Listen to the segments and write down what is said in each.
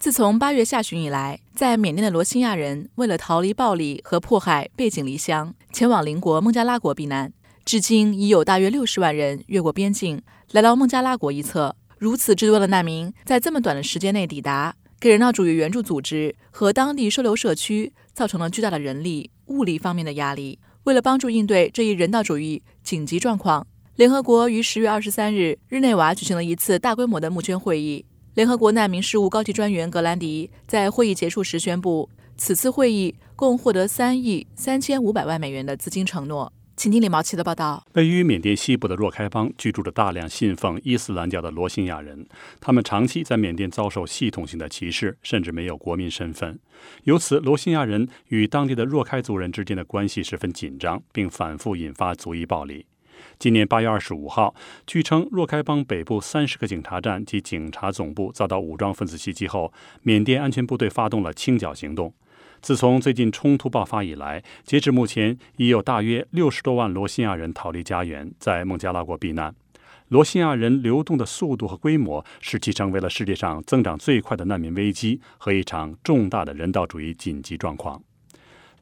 自从八月下旬以来，在缅甸的罗兴亚人为了逃离暴力和迫害，背井离乡，前往邻国孟加拉国避难。至今已有大约六十万人越过边境，来到孟加拉国一侧。如此之多的难民在这么短的时间内抵达，给人道主义援助组织和当地收留社区造成了巨大的人力、物力方面的压力。为了帮助应对这一人道主义紧急状况，联合国于十月二十三日日内瓦举行了一次大规模的募捐会议。联合国难民事务高级专员格兰迪在会议结束时宣布，此次会议共获得三亿三千五百万美元的资金承诺。请听李毛奇的报道。位于缅甸西部的若开邦居住着大量信奉伊斯兰教的罗兴亚人，他们长期在缅甸遭受系统性的歧视，甚至没有国民身份。由此，罗兴亚人与当地的若开族人之间的关系十分紧张，并反复引发族裔暴力。今年八月二十五号，据称若开邦北部三十个警察站及警察总部遭到武装分子袭击后，缅甸安全部队发动了清剿行动。自从最近冲突爆发以来，截至目前，已有大约六十多万罗兴亚人逃离家园，在孟加拉国避难。罗兴亚人流动的速度和规模，使其成为了世界上增长最快的难民危机和一场重大的人道主义紧急状况。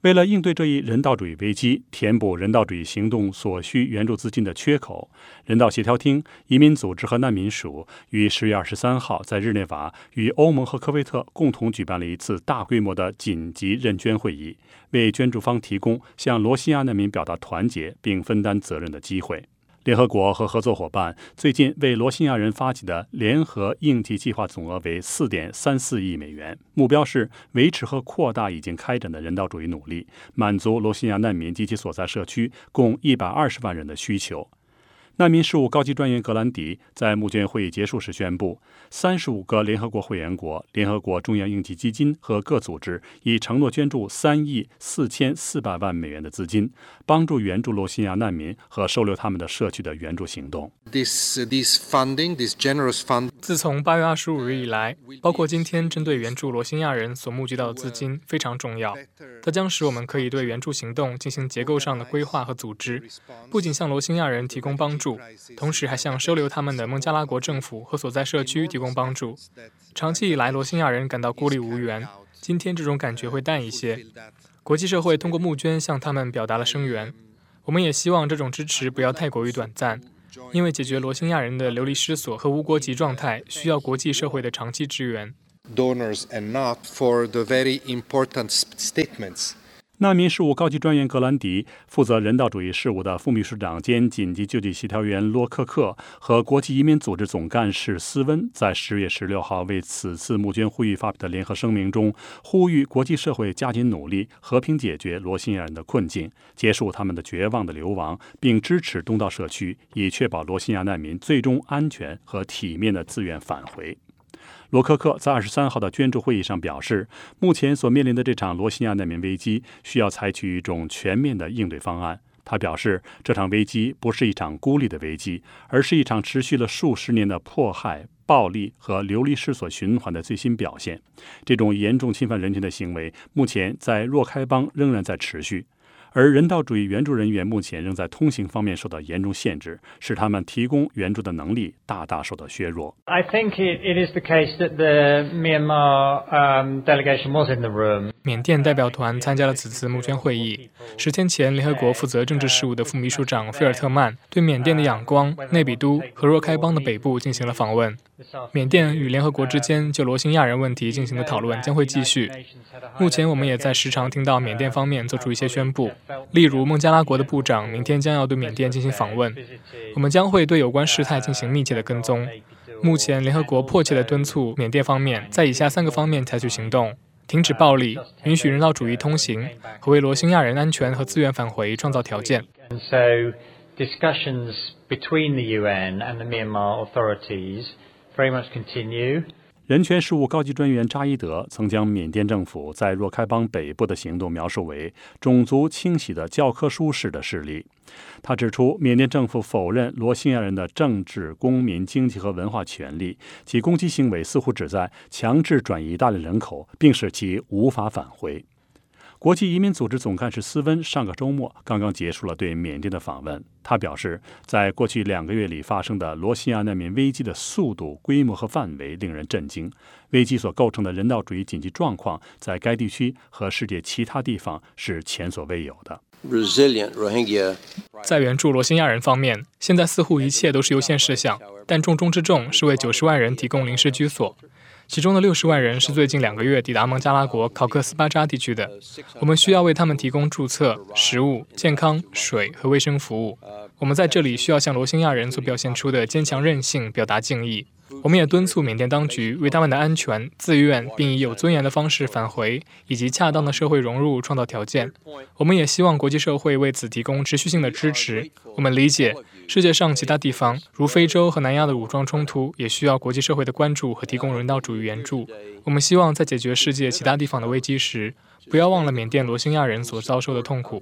为了应对这一人道主义危机，填补人道主义行动所需援助资金的缺口，人道协调厅、移民组织和难民署于十月二十三号在日内瓦与欧盟和科威特共同举办了一次大规模的紧急认捐会议，为捐助方提供向罗西亚难民表达团结并分担责任的机会。联合国和合作伙伴最近为罗兴亚人发起的联合应急计划总额为四点三四亿美元，目标是维持和扩大已经开展的人道主义努力，满足罗兴亚难民及其所在社区共一百二十万人的需求。难民事务高级专员格兰迪在募捐会议结束时宣布，三十五个联合国会员国、联合国中央应急基金和各组织已承诺捐助三亿四千四百万美元的资金，帮助援助罗兴亚难民和收留他们的社区的援助行动。This this funding, this generous fund. 自从八月二十五日以来，包括今天针对援助罗兴亚人所募集到的资金非常重要，它将使我们可以对援助行动进行结构上的规划和组织，不仅向罗兴亚人提供帮助。同时还向收留他们的孟加拉国政府和所在社区提供帮助。长期以来，罗兴亚人感到孤立无援，今天这种感觉会淡一些。国际社会通过募捐向他们表达了声援。我们也希望这种支持不要太过于短暂，因为解决罗兴亚人的流离失所和无国籍状态需要国际社会的长期支援。难民事务高级专员格兰迪、负责人道主义事务的副秘书长兼紧急救济协调员洛克克和国际移民组织总干事斯温，在十月十六号为此次募捐会议发表的联合声明中，呼吁国际社会加紧努力，和平解决罗兴亚人的困境，结束他们的绝望的流亡，并支持东道社区，以确保罗兴亚难民最终安全和体面的自愿返回。罗科克在二十三号的捐助会议上表示，目前所面临的这场罗西亚难民危机需要采取一种全面的应对方案。他表示，这场危机不是一场孤立的危机，而是一场持续了数十年的迫害、暴力和流离失所循环的最新表现。这种严重侵犯人权的行为，目前在若开邦仍然在持续。而人道主义援助人员目前仍在通行方面受到严重限制，使他们提供援助的能力大大受到削弱。I think it it is the case that the Myanmar um delegation was in the room. 缅甸代表团参加了此次募捐会议。十天前，联合国负责政治事务的副秘书长菲尔特曼对缅甸的仰光、内比都和若开邦的北部进行了访问。缅甸与联合国之间就罗兴亚人问题进行的讨论将会继续。目前，我们也在时常听到缅甸方面做出一些宣布。例如，孟加拉国的部长明天将要对缅甸进行访问，我们将会对有关事态进行密切的跟踪。目前，联合国迫切地敦促缅甸方面在以下三个方面采取行动：停止暴力，允许人道主义通行，和为罗兴亚人安全和资源返回创造条件。Discussions between the UN and the Myanmar authorities very much continue. 人权事务高级专员扎伊德曾将缅甸政府在若开邦北部的行动描述为种族清洗的教科书式的势力。他指出，缅甸政府否认罗兴亚人的政治、公民、经济和文化权利，其攻击行为似乎旨在强制转移大量人口，并使其无法返回。国际移民组织总干事斯温上个周末刚刚结束了对缅甸的访问。他表示，在过去两个月里发生的罗兴亚难民危机的速度、规模和范围令人震惊。危机所构成的人道主义紧急状况，在该地区和世界其他地方是前所未有的。在援助罗兴亚人方面，现在似乎一切都是优先事项，但重中之重是为九十万人提供临时居所。其中的六十万人是最近两个月抵达孟加拉国考克斯巴扎地区的。我们需要为他们提供注册、食物、健康、水和卫生服务。我们在这里需要向罗兴亚人所表现出的坚强韧性表达敬意。我们也敦促缅甸当局为他们的安全、自愿并以有尊严的方式返回以及恰当的社会融入创造条件。我们也希望国际社会为此提供持续性的支持。我们理解，世界上其他地方，如非洲和南亚的武装冲突，也需要国际社会的关注和提供人道主义援助。我们希望在解决世界其他地方的危机时，不要忘了缅甸罗兴亚人所遭受的痛苦。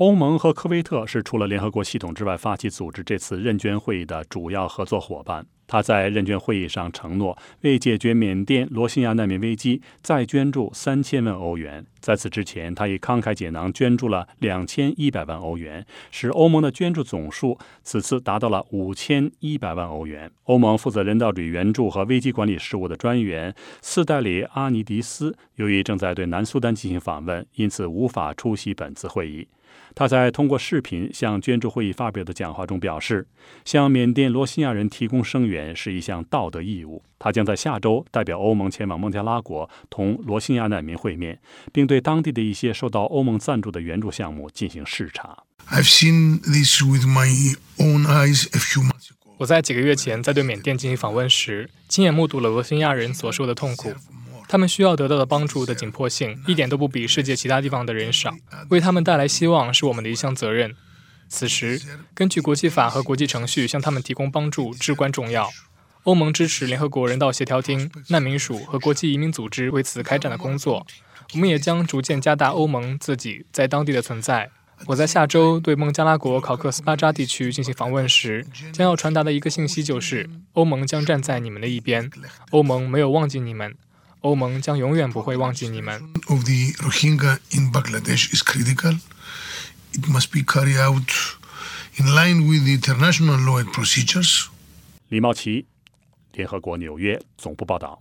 欧盟和科威特是除了联合国系统之外发起组织这次认捐会议的主要合作伙伴。他在认捐会议上承诺，为解决缅甸罗兴亚难民危机再捐助三千万欧元。在此之前，他已慷慨解囊捐助了两千一百万欧元，使欧盟的捐助总数此次达到了五千一百万欧元。欧盟负责人道主义援助和危机管理事务的专员斯代里阿尼迪斯，由于正在对南苏丹进行访问，因此无法出席本次会议。他在通过视频向捐助会议发表的讲话中表示，向缅甸罗兴亚人提供声援是一项道德义务。他将在下周代表欧盟前往孟加拉国，同罗兴亚难民会面，并对当地的一些受到欧盟赞助的援助项目进行视察。我在几个月前在对缅甸进行访问时，亲眼目睹了罗兴亚人所受的痛苦。他们需要得到的帮助的紧迫性一点都不比世界其他地方的人少。为他们带来希望是我们的一项责任。此时，根据国际法和国际程序向他们提供帮助至关重要。欧盟支持联合国人道协调厅、难民署和国际移民组织为此开展的工作。我们也将逐渐加大欧盟自己在当地的存在。我在下周对孟加拉国考克斯巴扎地区进行访问时，将要传达的一个信息就是：欧盟将站在你们的一边，欧盟没有忘记你们。欧盟将永远不会忘记你们。the Rohingya in Bangladesh is critical. It must be carried out in line with international law procedures. 李茂奇，联合国纽约总部报道。